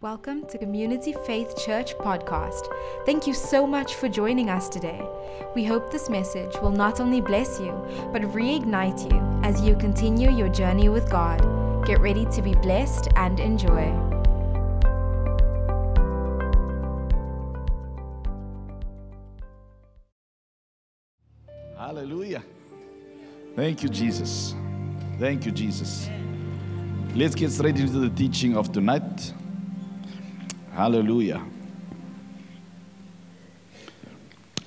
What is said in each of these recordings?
Welcome to Community Faith Church podcast. Thank you so much for joining us today. We hope this message will not only bless you, but reignite you as you continue your journey with God. Get ready to be blessed and enjoy. Hallelujah. Thank you, Jesus. Thank you, Jesus. Let's get straight into the teaching of tonight. Hallelujah.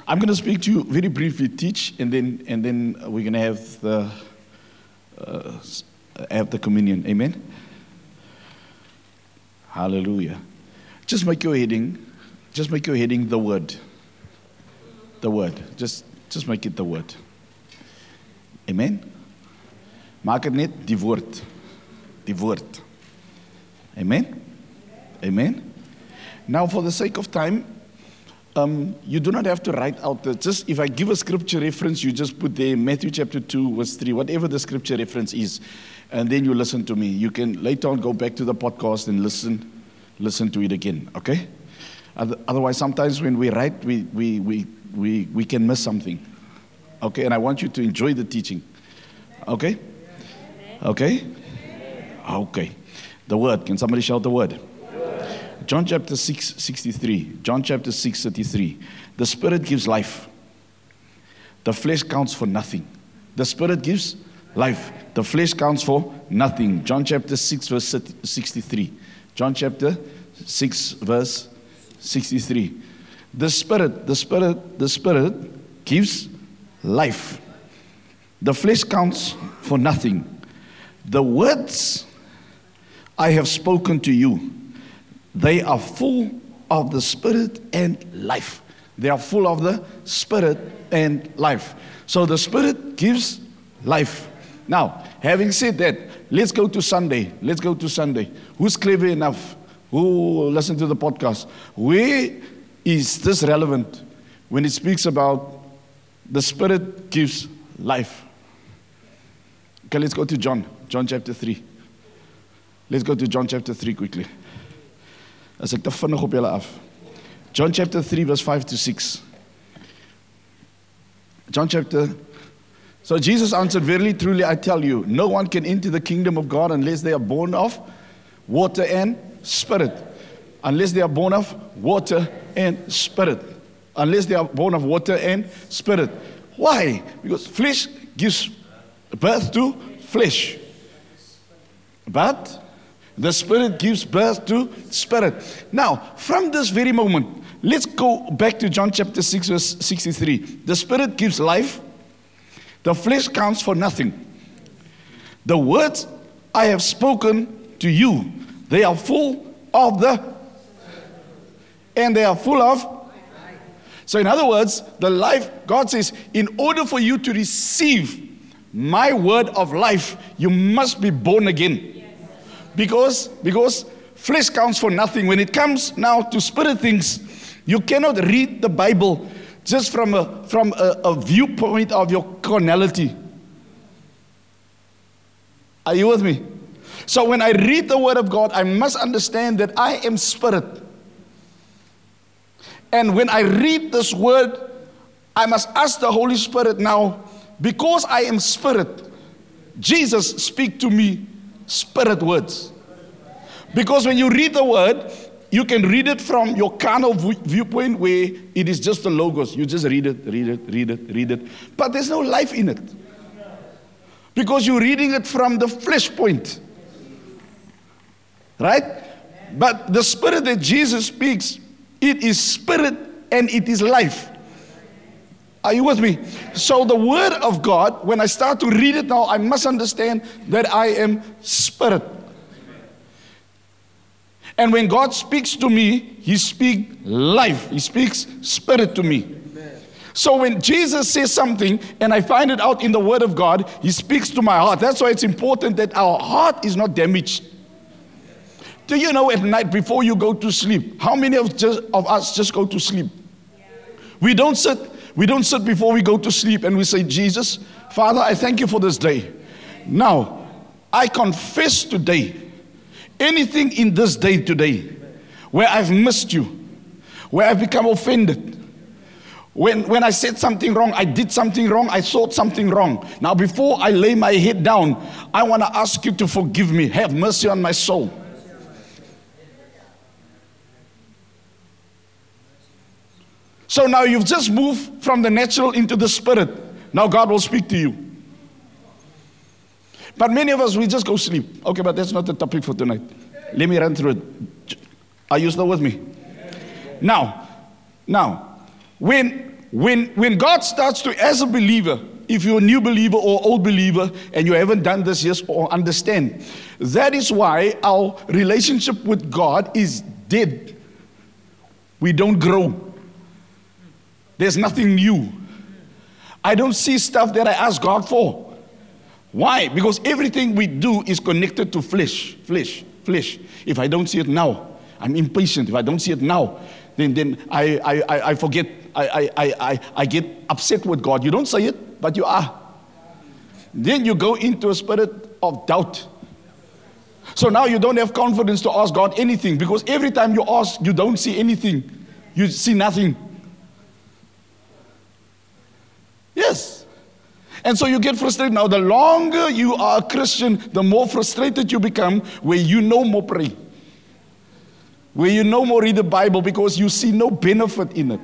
I'm going to speak to you very briefly, teach, and then and then we're going to have the uh, have the communion. Amen. Hallelujah. Just make your heading. Just make your heading the word. The word. Just just make it the word. Amen. Maak dit net die woord. Die woord. Amen. Amen. Now, for the sake of time, um, you do not have to write out the, just if I give a scripture reference, you just put there Matthew chapter 2, verse 3, whatever the scripture reference is, and then you listen to me. You can later on go back to the podcast and listen, listen to it again, okay? Otherwise, sometimes when we write, we, we, we, we, we can miss something, okay? And I want you to enjoy the teaching, okay? Okay? Okay. The word, can somebody shout the word? John chapter 6, 63. John chapter 6, 33. The Spirit gives life. The flesh counts for nothing. The Spirit gives life. The flesh counts for nothing. John chapter 6, verse 63. John chapter 6, verse 63. The Spirit, the Spirit, the Spirit gives life. The flesh counts for nothing. The words I have spoken to you they are full of the Spirit and life. They are full of the Spirit and life. So the Spirit gives life. Now, having said that, let's go to Sunday. Let's go to Sunday. Who's clever enough? Who listen to the podcast? Where is this relevant when it speaks about the Spirit gives life? Okay, let's go to John, John chapter 3. Let's go to John chapter 3 quickly. As ek te vinnig op julle af. John chapter 3 verse 5 to 6. John chapter So Jesus answered, Verily, truly, I tell you, no one can enter the kingdom of God unless they are born of water and spirit. Unless they are born of water and spirit. Unless they are born of water and spirit. Why? Because flesh gives birth to flesh. But the Spirit gives birth to Spirit. Now, from this very moment, let's go back to John chapter 6, verse 63. The Spirit gives life, the flesh counts for nothing. The words I have spoken to you, they are full of the, and they are full of. So, in other words, the life, God says, in order for you to receive my word of life, you must be born again. Because, because flesh counts for nothing. When it comes now to spirit things, you cannot read the Bible just from a, from a, a viewpoint of your carnality. Are you with me? So when I read the Word of God, I must understand that I am spirit. And when I read this Word, I must ask the Holy Spirit now, because I am spirit, Jesus, speak to me spirit words. Because when you read the word, you can read it from your carnal viewpoint where it is just the logos. You just read it, read it, read it, read it. But there's no life in it. Because you're reading it from the flesh point. Right? But the spirit that Jesus speaks, it is spirit and it is life. Are you with me? So, the word of God, when I start to read it now, I must understand that I am spirit. And when God speaks to me, He speaks life, He speaks spirit to me. So when Jesus says something and I find it out in the Word of God, He speaks to my heart. That's why it's important that our heart is not damaged. Do you know at night before you go to sleep, how many of, just, of us just go to sleep? We don't sit we don't sit before we go to sleep and we say, Jesus, Father, I thank you for this day. Now, I confess today, anything in this day today where I've missed you, where I've become offended. When, when I said something wrong, I did something wrong, I thought something wrong. Now, before I lay my head down, I want to ask you to forgive me. Have mercy on my soul. So now you've just moved from the natural into the spirit. Now God will speak to you. But many of us, we just go sleep. Okay, but that's not the topic for tonight. Let me run through it. Are you still with me? Now, now, when when when God starts to, as a believer, if you're a new believer or old believer and you haven't done this yet or understand, that is why our relationship with God is dead. We don't grow. There's nothing new. I don't see stuff that I ask God for. Why? Because everything we do is connected to flesh, flesh, flesh. If I don't see it now, I'm impatient. If I don't see it now, then, then I, I, I forget, I, I, I, I get upset with God. You don't say it, but you are. Then you go into a spirit of doubt. So now you don't have confidence to ask God anything because every time you ask, you don't see anything. You see nothing. Yes. And so you get frustrated. Now, the longer you are a Christian, the more frustrated you become, where you no more pray, where you no more read the Bible because you see no benefit in it.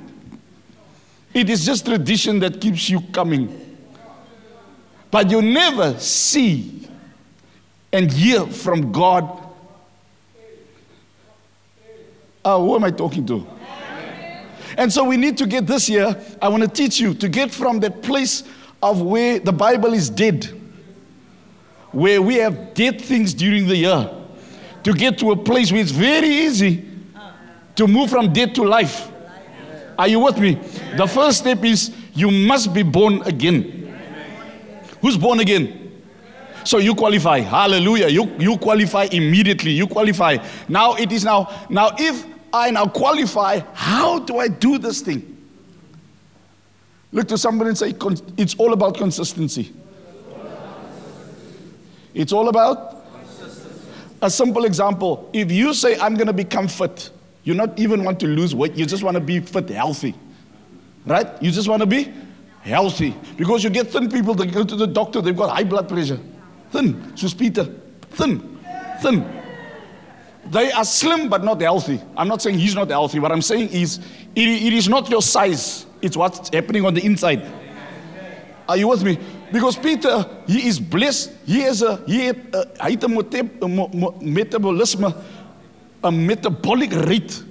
It is just tradition that keeps you coming. But you never see and hear from God. Uh, who am I talking to? And so we need to get this year, I want to teach you to get from that place of where the Bible is dead, where we have dead things during the year, to get to a place where it's very easy to move from dead to life. Are you with me? The first step is you must be born again. Who's born again? So you qualify. Hallelujah. You, you qualify immediately. You qualify. Now it is now. Now, if I now qualify. How do I do this thing? Look to somebody and say, It's all about consistency. It's all about a simple example. If you say, I'm going to become fit, you not even want to lose weight, you just want to be fit, healthy. Right? You just want to be healthy. Because you get thin people that go to the doctor, they've got high blood pressure. Thin, so Peter. Thin, thin. They are slim but not healthy. I'm not saying he's not healthy. What I'm saying is, it, it is not your size, it's what's happening on the inside. Are you with me? Because Peter, he is blessed. He has a, he uh, had a, 'n metabolism, a metabolic rate.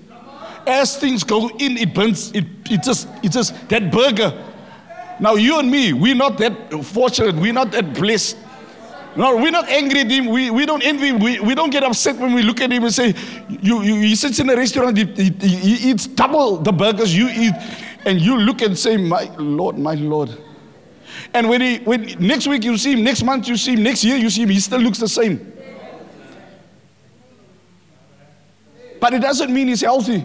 As things go in, it burns. It, it just, it just that burger. Now you and me, we're not that fortunate. We're not that blessed. No, we're not angry at him. We, we don't envy him. We, we don't get upset when we look at him and say, you, you, he sits in a restaurant, he, he, he eats double the burgers you eat. And you look and say, my Lord, my Lord. And when he, when next week you see him, next month you see him, next year you see him, he still looks the same. But it doesn't mean he's healthy.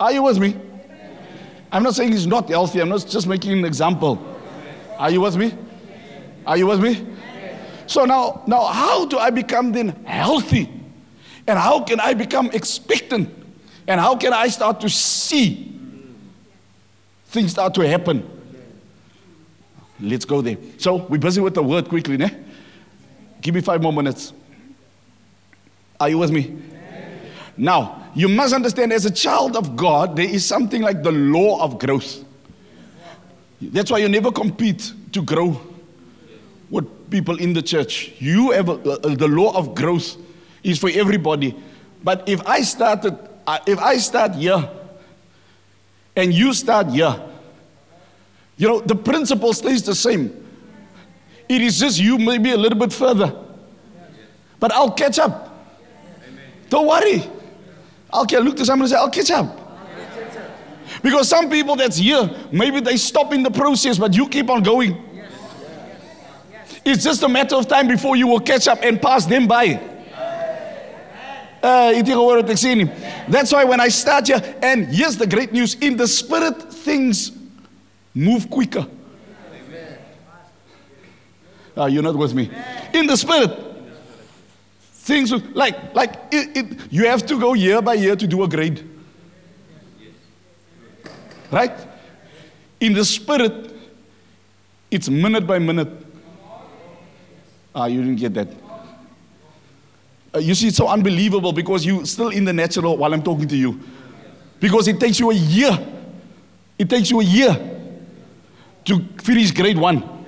Are you with me? I'm not saying he's not healthy. I'm not just making an example. Are you with me? Are you with me? So now, now how do I become then healthy? And how can I become expectant? And how can I start to see things start to happen? Let's go there. So we're busy with the word quickly, ne? Give me five more minutes. Are you with me? Now, you must understand as a child of God, there is something like the law of growth. That's why you never compete to grow with people in the church. You have a, uh, the law of growth is for everybody. But if I started, uh, if I start here and you start here, you know, the principle stays the same. It is just you maybe a little bit further. But I'll catch up. Don't worry. I'll look to someone and say, I'll catch up. Because some people that's here, maybe they stop in the process, but you keep on going. It's just a matter of time before you will catch up and pass them by. Uh, That's why when I start here, and here's the great news in the spirit, things move quicker. Uh, you're not with me. In the spirit, Things like like it, it, you have to go year by year to do a grade. Right? In the spirit, it's minute by minute. Ah, you didn't get that. Uh, you see, it's so unbelievable because you're still in the natural while I'm talking to you. Because it takes you a year. It takes you a year to finish grade one.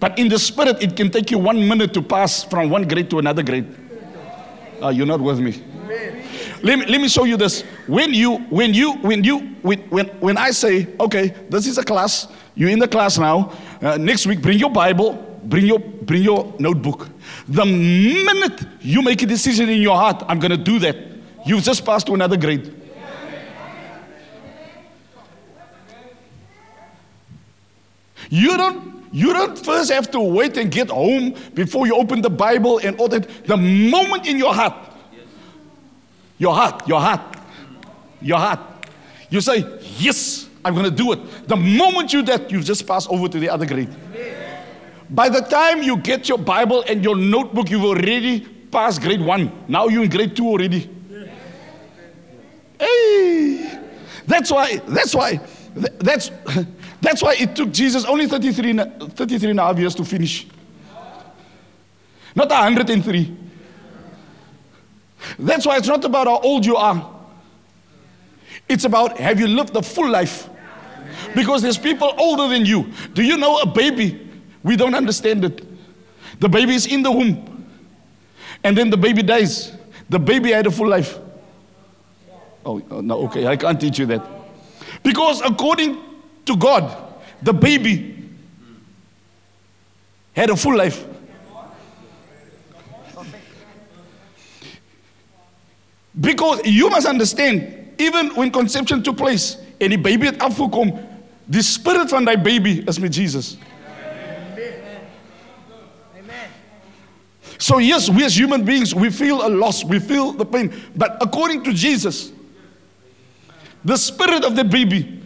But in the spirit, it can take you one minute to pass from one grade to another grade. Ah, you're not with me. Let me, let me show you this. When you, when you, when you, when, when, when I say, okay, this is a class, you're in the class now. Uh, next week, bring your Bible, bring your, bring your notebook. The minute you make a decision in your heart, I'm going to do that. You've just passed to another grade. You don't you don't first have to wait and get home before you open the Bible and all that. The moment in your heart, your heart, your heart, your heart, you say, Yes, I'm going to do it. The moment you that, you've just passed over to the other grade. By the time you get your Bible and your notebook, you've already passed grade one. Now you're in grade two already. Hey, that's why, that's why, that's, that's why it took Jesus only 33, 33 and a half years to finish. Not 103. That's why it's not about how old you are. It's about have you lived the full life? Because there's people older than you. Do you know a baby? We don't understand it. The baby is in the womb. And then the baby dies. The baby had a full life. Oh, oh, no, okay, I can't teach you that. Because according to God, the baby had a full life. Because you must understand, even when conception took place en die baby het afgekom, die spirit van daai baby is met Jesus. So yes, we as human beings, we feel a loss, we feel the pain. But according to Jesus, the spirit of the baby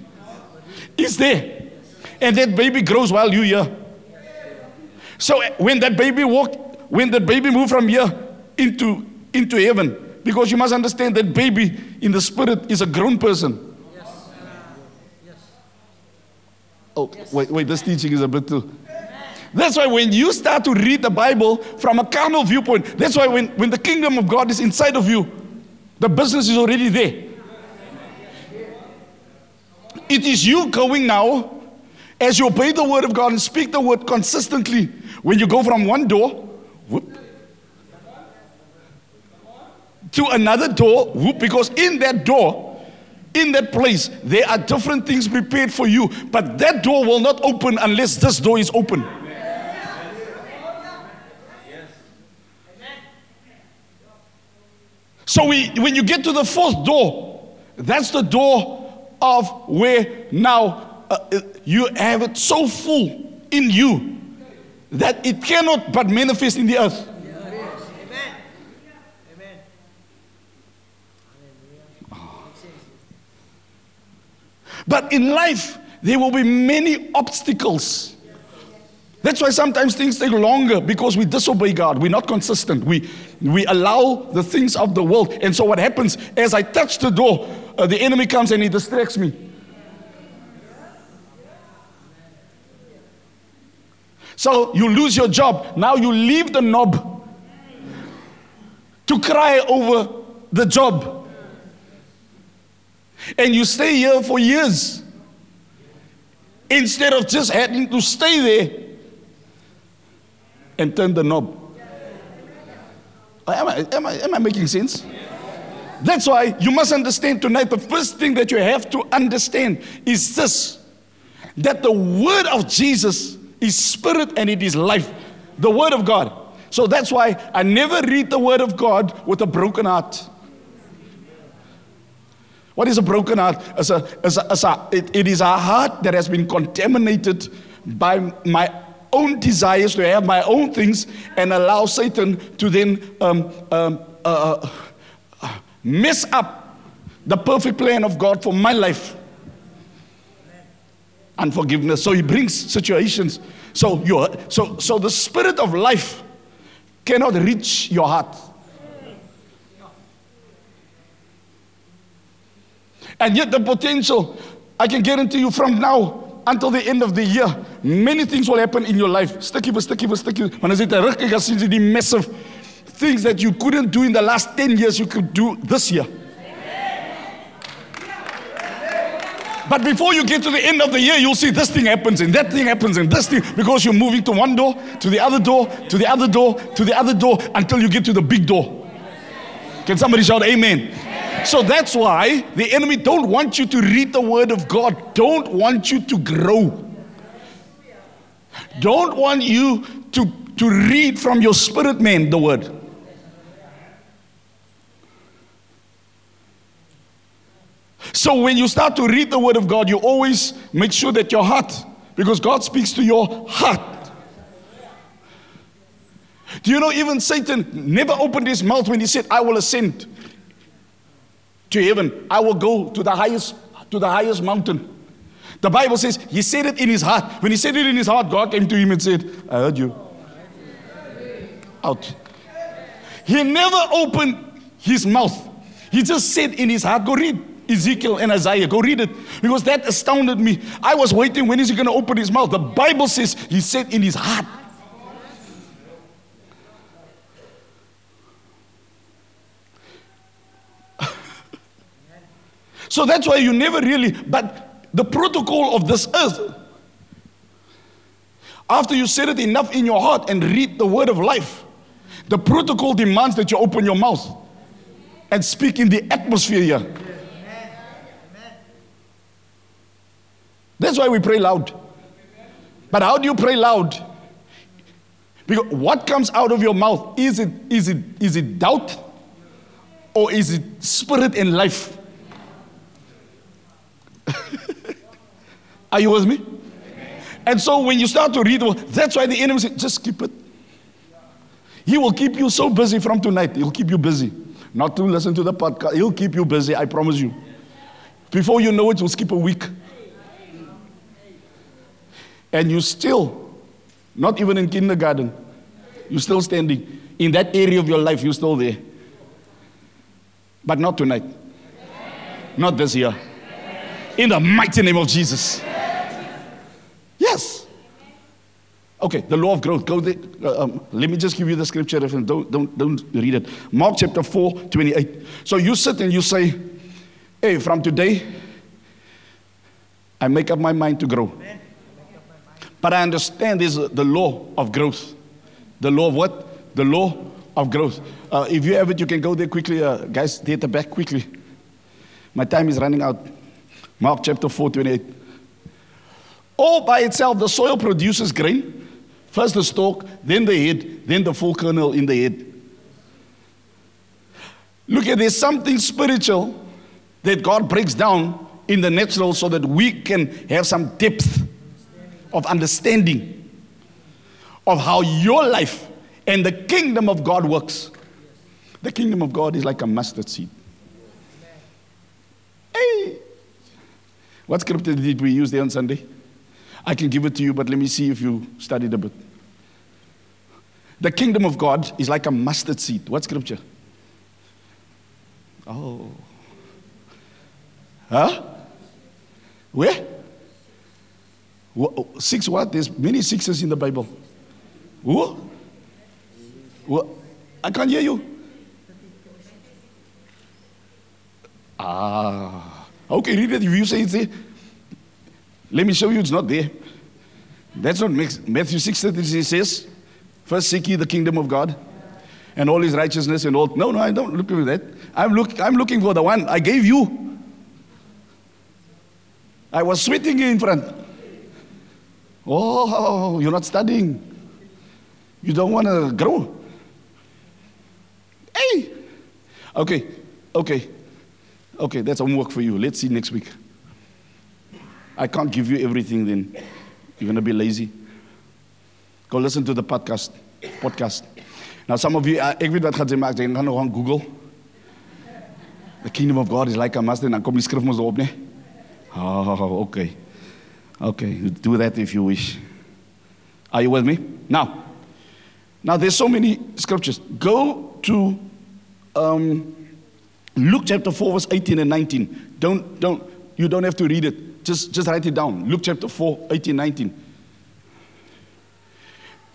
is there. And that baby grows while you're here. So eh, when that baby walked, when that baby moved from here into, into heaven, because you must understand that baby in the spirit is a grown person. Yes. Yes. Oh, wait, wait, this teaching is a bit too. That's why when you start to read the Bible from a carnal viewpoint, that's why when, when the kingdom of God is inside of you, the business is already there. It is you going now, as you obey the word of God and speak the word consistently, when you go from one door, whoop, to another door, whoop, because in that door, in that place, there are different things prepared for you, but that door will not open unless this door is open. So we, when you get to the fourth door, that's the door of where now uh, uh, you have it so full in you that it cannot but manifest in the earth. But in life, there will be many obstacles. That's why sometimes things take longer because we disobey God. We're not consistent. We, we allow the things of the world. And so, what happens as I touch the door, uh, the enemy comes and he distracts me. So, you lose your job. Now, you leave the knob to cry over the job. And you stay here for years instead of just having to stay there and turn the knob. Am I, am I, am I making sense? That's why you must understand tonight the first thing that you have to understand is this that the word of Jesus is spirit and it is life. The word of God. So that's why I never read the word of God with a broken heart. What is a broken heart? A, a, a, it, it is a heart that has been contaminated by my own desires to have my own things and allow Satan to then um, um, uh, uh, mess up the perfect plan of God for my life. Unforgiveness. So he brings situations. So you so so the spirit of life cannot reach your heart. And yet, the potential, I can guarantee you from now until the end of the year, many things will happen in your life. Stukkie vir stukkie vir stukkie. As jy terugkyk, as jy die massive things that you couldn't do in the last 10 years, you could do this year. But before you get to the end of the year, you'll see this thing happens and that thing happens and this thing because you're moving to one door, to the other door, to the other door, to the other door until you get to the big door. Can somebody shout amen? So that's why the enemy don't want you to read the word of God, don't want you to grow. Don't want you to, to read from your spirit man the word. So when you start to read the word of God, you always make sure that your heart, because God speaks to your heart. Do you know even Satan never opened his mouth when he said, I will ascend to heaven. I will go to the highest to the highest mountain. The Bible says he said it in his heart. When he said it in his heart, God came to him and said, I heard you. Out. He never opened his mouth. He just said in his heart, go read Ezekiel and Isaiah. Go read it. Because that astounded me. I was waiting, when is he going to open his mouth? The Bible says he said in his heart. So that's why you never really, but the protocol of this earth, after you said it enough in your heart and read the word of life, the protocol demands that you open your mouth and speak in the atmosphere here. That's why we pray loud. But how do you pray loud? Because what comes out of your mouth is it is it is it doubt or is it spirit and life? Are you with me? And so when you start to read, that's why the enemy says, just keep it. He will keep you so busy from tonight. He'll keep you busy. Not to listen to the podcast. He'll keep you busy, I promise you. Before you know it, you'll skip a week. And you still, not even in kindergarten, you're still standing. In that area of your life, you're still there. But not tonight. Not this year. In the mighty name of Jesus. Yes. Okay, the law of growth. Go there. Uh, um, let me just give you the scripture reference. Don't, don't, don't read it. Mark chapter 4, 28. So you sit and you say, Hey, from today, I make up my mind to grow. But I understand this the law of growth. The law of what? The law of growth. Uh, if you have it, you can go there quickly. Uh, guys, there at the back quickly. My time is running out. Mark chapter 4, 28. All by itself, the soil produces grain. First the stalk, then the head, then the full kernel in the head. Look at there's something spiritual that God breaks down in the natural so that we can have some depth of understanding of how your life and the kingdom of God works. The kingdom of God is like a mustard seed. Hey! What scripture did we use there on Sunday? I can give it to you, but let me see if you studied a bit. The kingdom of God is like a mustard seed. What scripture? Oh. Huh? Where? Six what? There's many sixes in the Bible. Who? What? I can't hear you. Ah. Okay, read it. If you say it's there, let me show you it's not there. That's what makes Matthew 6 33 says. First seek ye the kingdom of God and all his righteousness and all. No, no, I don't look for that. I'm, look, I'm looking for the one I gave you. I was sweating in front. Oh, you're not studying. You don't want to grow. Hey! Okay, okay, okay, that's homework for you. Let's see next week. I can't give you everything then. You're going to be lazy. Go listen to the podcast. Podcast. Now, some of you, ek weet wat gaan jy maak. Jy gaan nou gaan Google. The kingdom of God is like a mustard. Dan kom die skrif? Oh, okay. Okay, do that if you wish. Are you with me? Now, Now, there's so many scriptures. Go to um, Luke chapter 4, verse 18 and 19. Don't, don't, you don't have to read it. Just, just write it down. Luke chapter 4, 18, 19.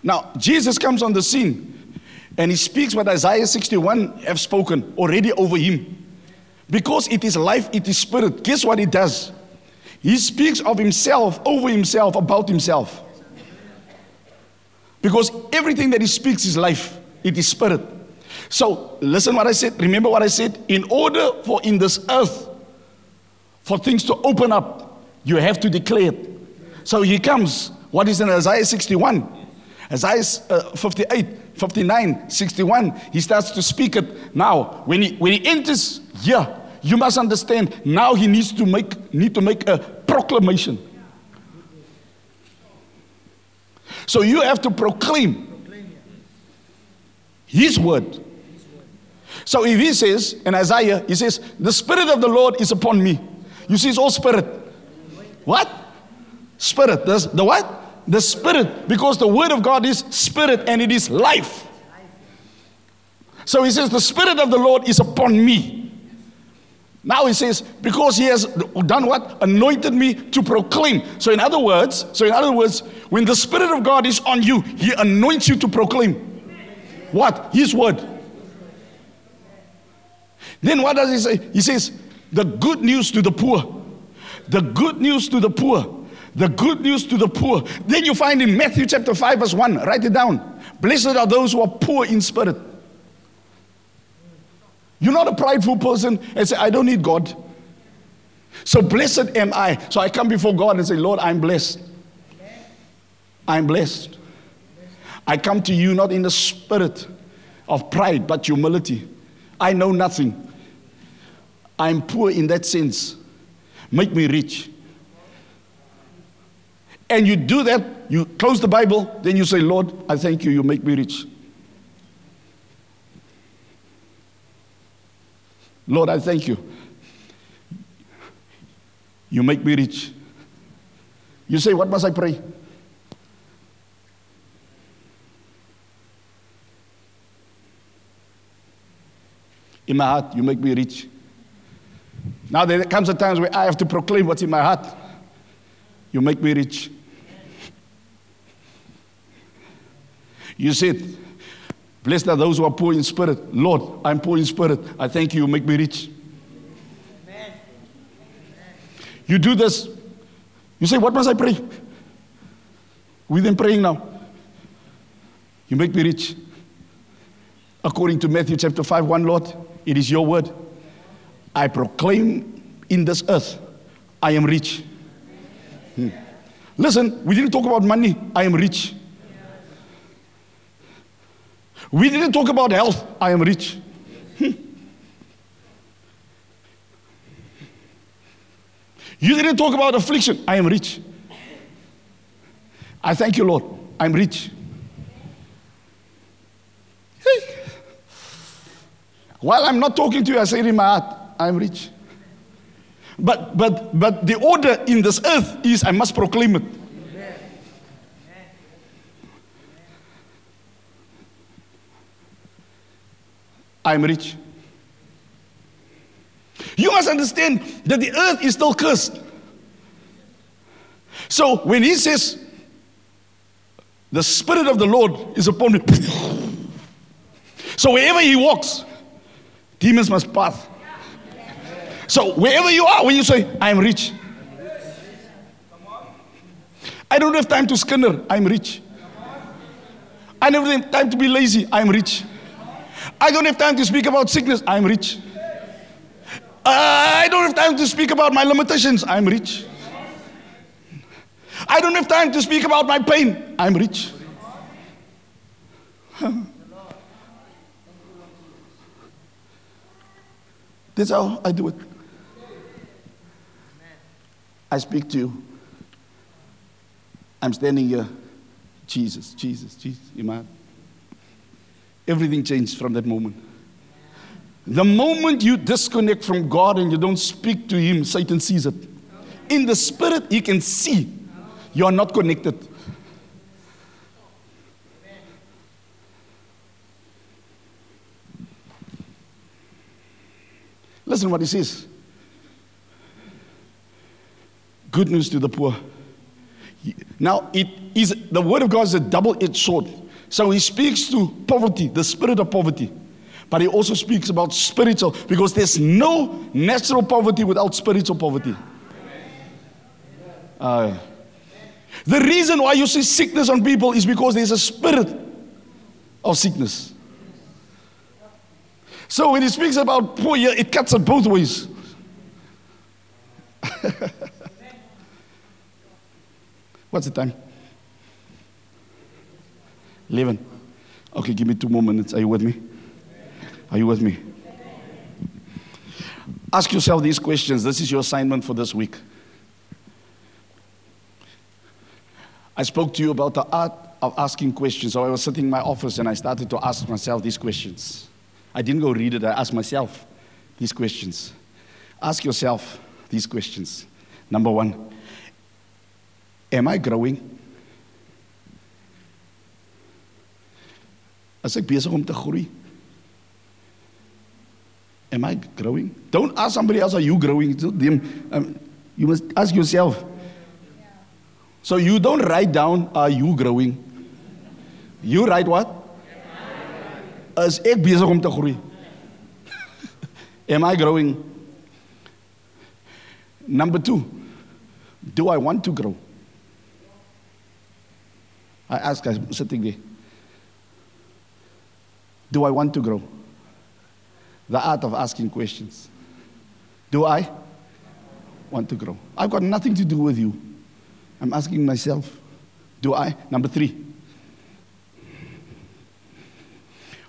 Now, Jesus comes on the scene and he speaks what Isaiah 61 have spoken already over him. Because it is life, it is spirit. Guess what he does? He speaks of himself, over himself, about himself. Because everything that he speaks is life, it is spirit. So, listen what I said. Remember what I said. In order for in this earth, for things to open up, you have to declare it. So he comes. What is in Isaiah 61? Isaiah uh, 58, 59, 61. He starts to speak it. Now, when he, when he enters here, you must understand. Now he needs to make, need to make a proclamation. So you have to proclaim his word. So if he says in Isaiah, he says, The Spirit of the Lord is upon me. You see, it's all spirit. What? Spirit. The, what? The Spirit. Because the Word of God is Spirit and it is life. So he says, The Spirit of the Lord is upon me. Now he says, because he has done what? Anointed me to proclaim. So in other words, so in other words, when the Spirit of God is on you, he anoints you to proclaim. What? His word. Then what does he say? He says, the good news to the poor. The good news to the poor. The good news to the poor. Then you find in Matthew chapter 5, verse 1, write it down. Blessed are those who are poor in spirit. You're not a prideful person and say, I don't need God. So blessed am I. So I come before God and say, Lord, I'm blessed. I'm blessed. I come to you not in the spirit of pride, but humility. I know nothing. I'm poor in that sense. Make me rich. And you do that, you close the Bible, then you say, Lord, I thank you, you make me rich. Lord, I thank you. You make me rich. You say, What must I pray? In my heart, you make me rich. Now there comes a time where I have to proclaim what's in my heart. You make me rich. You said, Blessed are those who are poor in spirit. Lord, I'm poor in spirit. I thank you. You make me rich. Amen. You do this. You say, What must I pray? We've been praying now. You make me rich. According to Matthew chapter 5, 1, Lord, it is your word. I proclaim in this earth, I am rich. Hmm. Listen, we didn't talk about money. I am rich. We didn't talk about health. I am rich. Hmm. You didn't talk about affliction. I am rich. I thank you, Lord. I'm rich. While I'm not talking to you, I say in my heart, I'm rich. But, but, but the order in this earth is I must proclaim it. I'm rich. You must understand that the earth is still cursed. So when he says, the Spirit of the Lord is upon me, so wherever he walks, demons must pass. So wherever you are, when you say, I'm rich, I don't have time to skinner, I'm rich. I don't have time to be lazy, I'm rich. I don't have time to speak about sickness. I'm rich. I don't have time to speak about my limitations. I'm rich. I don't have time to speak about my pain. I'm rich. That's how I do it. I speak to you. I'm standing here. Jesus, Jesus, Jesus. Iman. Everything changed from that moment. The moment you disconnect from God and you don't speak to Him, Satan sees it. In the spirit, he can see you are not connected. Listen what he says. Good news to the poor. Now, it is the word of God is a double-edged sword. So he speaks to poverty, the spirit of poverty. But he also speaks about spiritual because there's no natural poverty without spiritual poverty. Uh, the reason why you see sickness on people is because there's a spirit of sickness. So when he speaks about poor, it cuts it both ways. What's the time? 11. Okay, give me two more minutes. Are you with me? Are you with me? Ask yourself these questions. This is your assignment for this week. I spoke to you about the art of asking questions. So I was sitting in my office and I started to ask myself these questions. I didn't go read it, I asked myself these questions. Ask yourself these questions. Number one, am I growing? As ek besig om te groei? Am I growing? Don't ask somebody else, are you growing? Um, you must ask yourself. So you don't write down, are you growing? You write what? Is ek besig om te groei? Am I growing? Number two, do I want to grow? I ask guys sitting there. Do I want to grow? The art of asking questions. Do I want to grow? I've got nothing to do with you. I'm asking myself, do I? Number three,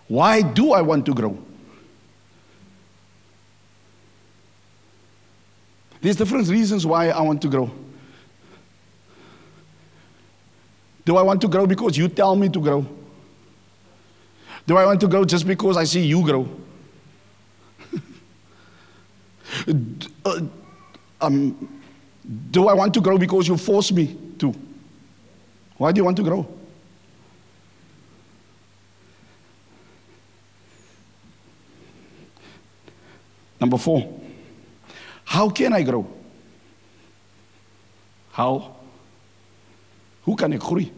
why do I want to grow? There's different reasons why I want to grow. Do I want to grow because you tell me to grow? Do I want to grow just because I see you grow? uh, um, do I want to grow because you force me to? Why do you want to grow? Number four, how can I grow? How? Who can ik groeien?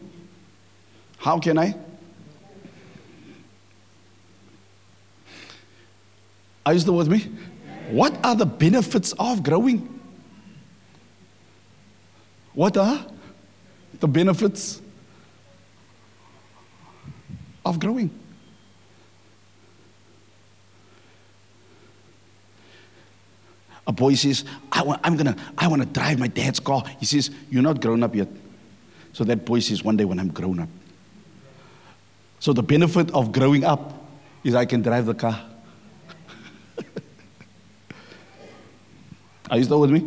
How can I? Are you still with me? What are the benefits of growing? What are the benefits of growing? A boy says, I want, I'm gonna, I want to drive my dad's car. He says, You're not grown up yet. So that boy says, One day when I'm grown up. So the benefit of growing up is I can drive the car. Are you still with me?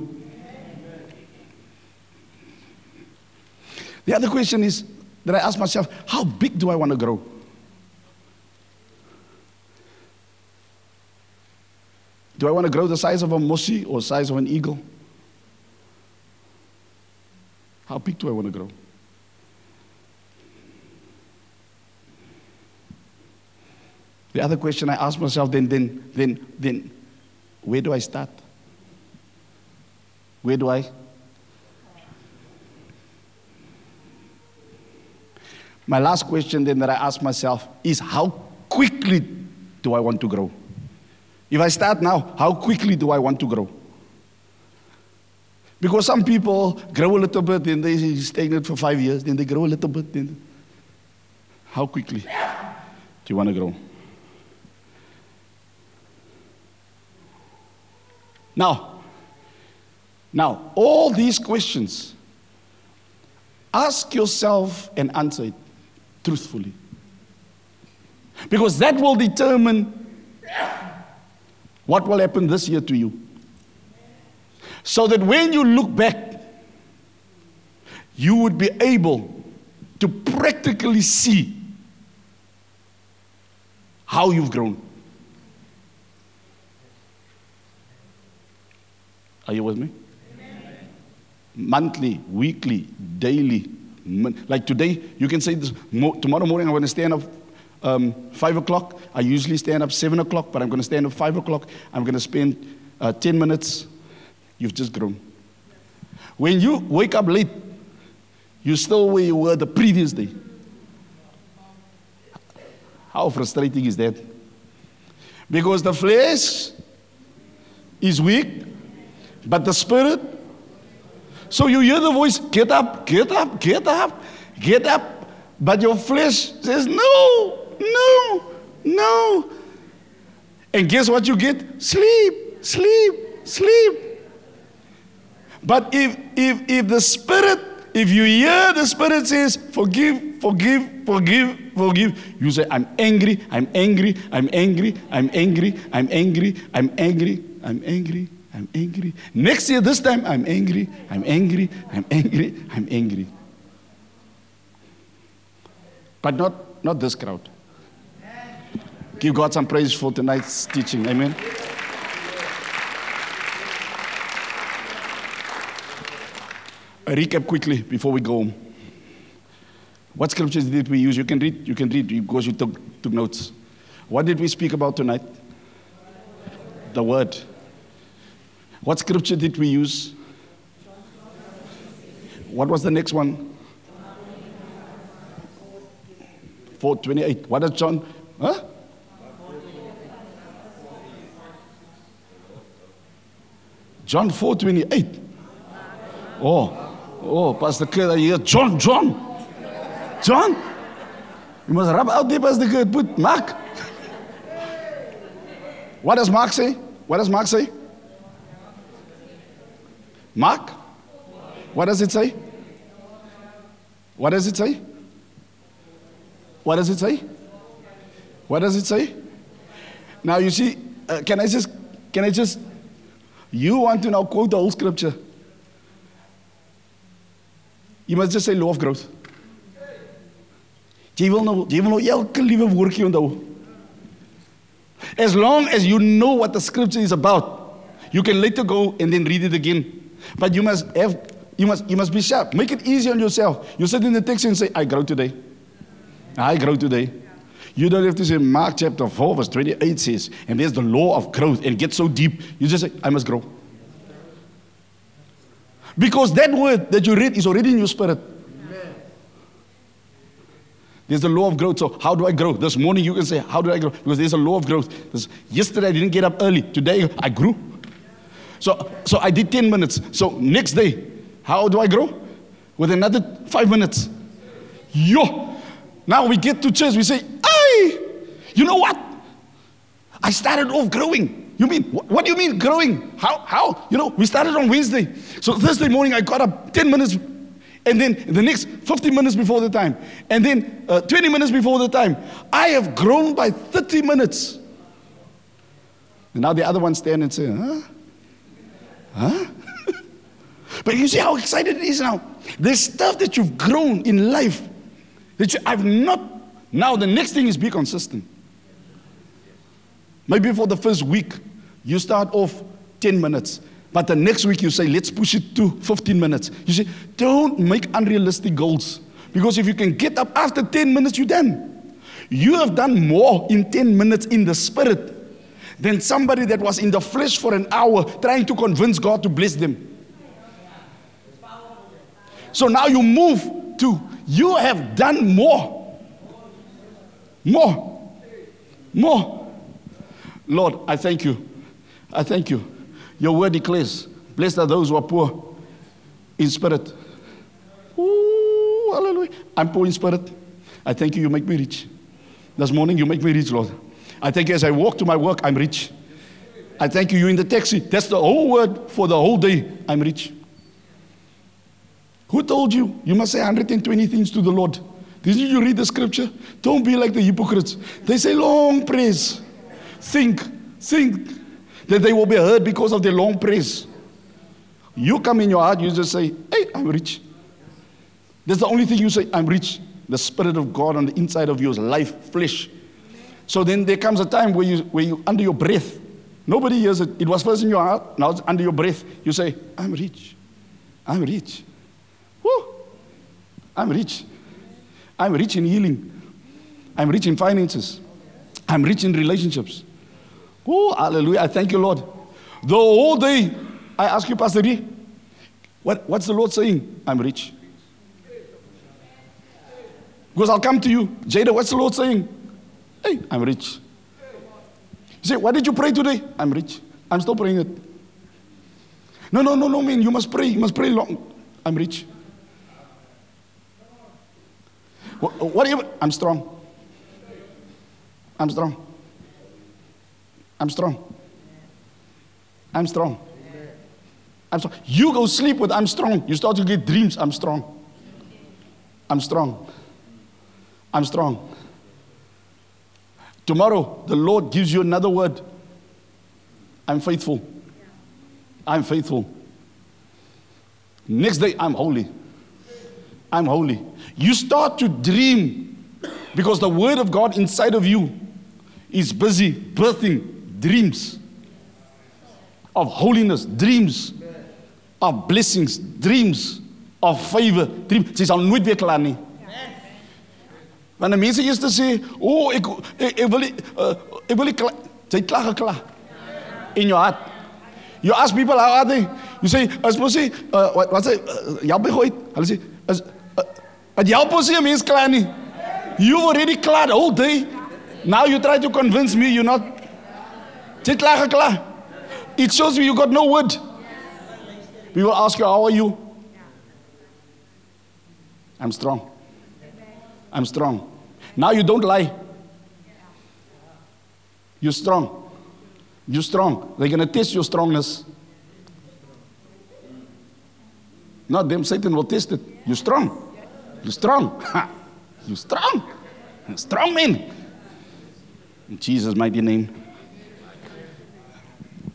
The other question is that I ask myself, how big do I want to grow? Do I want to grow the size of a mussy or size of an eagle? How big do I want to grow? The other question I ask myself then, then, then, then, where do I start? Where do I? My last question then that I ask myself is how quickly do I want to grow? If I start now, how quickly do I want to grow? Because some people grow a little bit, then they stagnate for five years, then they grow a little bit. Then how quickly do you want to grow? Now, now, all these questions, ask yourself and answer it truthfully. Because that will determine what will happen this year to you? So that when you look back, you would be able to practically see how you've grown. Are you with me? Amen. Monthly, weekly, daily. Like today, you can say this tomorrow morning I'm going to stand up um, 5 o'clock. I usually stand up 7 o'clock, but I'm going to stand up 5 o'clock. I'm going to spend uh, 10 minutes, you've just grown. When you wake up late, you're still where you were the previous day. How frustrating is that? Because the flesh is weak, but the spirit. So you hear the voice, get up, get up, get up, get up. But your flesh says, no, no, no. And guess what you get? Sleep, sleep, sleep. But if, if, if the spirit, if you hear the spirit says, forgive, forgive, forgive, forgive, you say, I'm angry, I'm angry, I'm angry, I'm angry, I'm angry, I'm angry, I'm angry, I'm angry. Next year, this time, I'm angry, I'm angry, I'm angry, I'm angry. But not, not this crowd. Give God some praise for tonight's teaching. Amen. A recap quickly before we go home. What scriptures did we use? You can read, you can read because you took, took notes. What did we speak about tonight? The word. What scripture did we use? What was the next one? 428. What does John? Huh? John 428. Oh, oh, Pastor Kurt, I hear John, John. John? You must rub out there, Pastor Kurt. Put Mark. What does Mark say? What does Mark say? Mark? What does it say? What does it say? What does it say? What does it say? Now you see, uh, can I just, can I just, you want to now quote the whole scripture. Must just say law of growth. Jy wil nou, jy wil nou elke liewe woordjie onthou. As long as you know what the scripture is about, you can later go and then read it again. But you must have, you must, you must be sharp. Make it easy on yourself. You sit in the text and say, I grow today. I grow today. You don't have to say Mark chapter 4, verse 28 says, and there's the law of growth and get so deep. You just say, I must grow. Because that word that you read is already in your spirit. There's the law of growth. So, how do I grow? This morning you can say, How do I grow? Because there's a law of growth. Yesterday I didn't get up early. Today I grew. So, so I did 10 minutes. So, next day, how do I grow? With another five minutes. Yo! Now we get to church, we say, ah, You know what? I started off growing. You mean, what, what do you mean growing? How, how? You know, we started on Wednesday. So Thursday morning, I got up 10 minutes, and then the next 15 minutes before the time, and then uh, 20 minutes before the time. I have grown by 30 minutes. And now the other one stand and say, huh? Huh? but you see how excited it is now. There's stuff that you've grown in life that you, I've not. Now the next thing is be consistent. Maybe for the first week, you start off 10 minutes. But the next week you say, let's push it to 15 minutes. You say, don't make unrealistic goals. Because if you can get up after 10 minutes, you're done. You have done more in 10 minutes in the spirit than somebody that was in the flesh for an hour trying to convince God to bless them. So now you move to, you have done more. More. More. Lord, I thank you. I thank you. Your word declares, blessed are those who are poor in spirit. Ooh, hallelujah. I'm poor in spirit. I thank you, you make me rich. This morning, you make me rich, Lord. I thank you as I walk to my work, I'm rich. I thank you, you in the taxi. That's the whole word for the whole day. I'm rich. Who told you? You must say 120 things to the Lord. Did you read the scripture? Don't be like the hypocrites. They say long praise. Think, think that they will be heard because of their long praise. You come in your heart, you just say, Hey, I'm rich. That's the only thing you say, I'm rich. The Spirit of God on the inside of you is life, flesh. So then there comes a time where you, where you under your breath, nobody hears it. It was first in your heart, now it's under your breath. You say, I'm rich. I'm rich. Woo! I'm rich. I'm rich in healing. I'm rich in finances. I'm rich in relationships. Oh, hallelujah. I thank you, Lord. The whole day, I ask you, Pastor D, what, what's the Lord saying? I'm rich. Because I'll come to you. Jada, what's the Lord saying? Hey, I'm rich. You say, what did you pray today? I'm rich. I'm still praying it. No, no, no, no, man. You must pray. You must pray long. I'm rich. What, whatever. I'm strong. I'm strong. I'm strong. I'm strong. I'm strong. You go sleep with I'm strong. You start to get dreams. I'm strong. I'm strong. I'm strong. Tomorrow, the Lord gives you another word. I'm faithful. I'm faithful. Next day, I'm holy. I'm holy. You start to dream because the word of God inside of you is busy birthing dreams of holiness, dreams of blessings, dreams of favor. Dreams. Sy sal nooit weer klaar nie. Want mense eers te sê, "O, oh, ek ek, ek wil nie uh, ek wil nie klaar, jy klaar geklaar." In your heart. You ask people how are they? You say, as mos sê, uh, wat wat sê, uh, jy begooi. Hulle sê, as jy help ons nie mens klaar nie. You already cleared all day. Now you try to convince me you're not. Jy klaar geklaar. It shows me you got no word. We will ask you, how are you? I'm strong. I'm strong. Now you don't lie. You're strong. You're strong. They're going to test your strongness. Not them, Satan will test it. You're strong. You're strong. You're strong. Strong men. In Jesus' mighty name.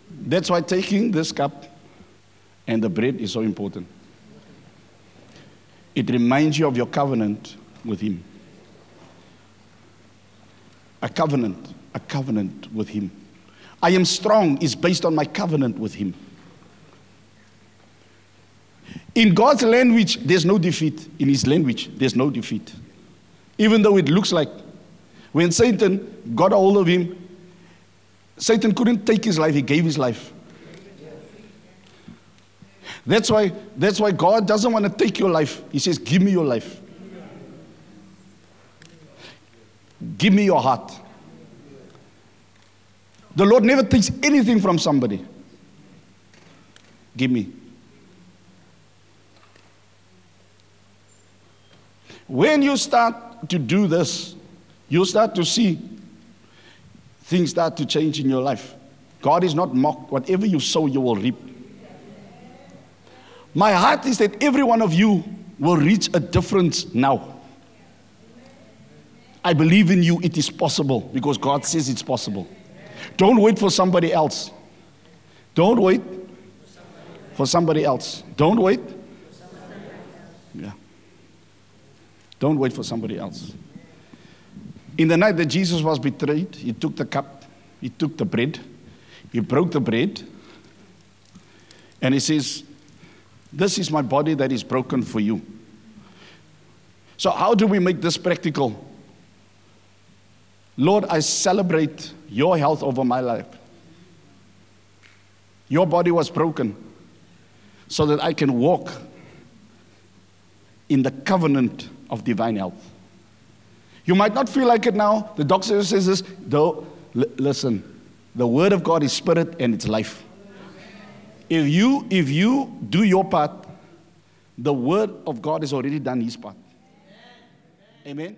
That's why taking this cup and the bread is so important. It reminds you of your covenant with Him. A covenant, a covenant with Him. I am strong is based on my covenant with Him. In God's language, there's no defeat. In His language, there's no defeat. Even though it looks like when Satan got a hold of him, Satan couldn't take his life, he gave his life. That's why, that's why God doesn't want to take your life. He says, Give me your life. Give me your heart. The Lord never takes anything from somebody. Give me. When you start to do this, you'll start to see things start to change in your life. God is not mocked. Whatever you sow, you will reap. My heart is that every one of you will reach a difference now. I believe in you, it is possible because God says it's possible. Don't wait for somebody else. Don't wait for somebody else. Don't wait. Yeah. Don't wait for somebody else. In the night that Jesus was betrayed, he took the cup, he took the bread, he broke the bread, and he says, This is my body that is broken for you. So, how do we make this practical? Lord, I celebrate your health over my life. Your body was broken so that I can walk in the covenant of divine health. You might not feel like it now. The doctor says this, though, l- listen, the word of God is spirit and it's life. If you, if you do your part, the word of God has already done his part. Amen.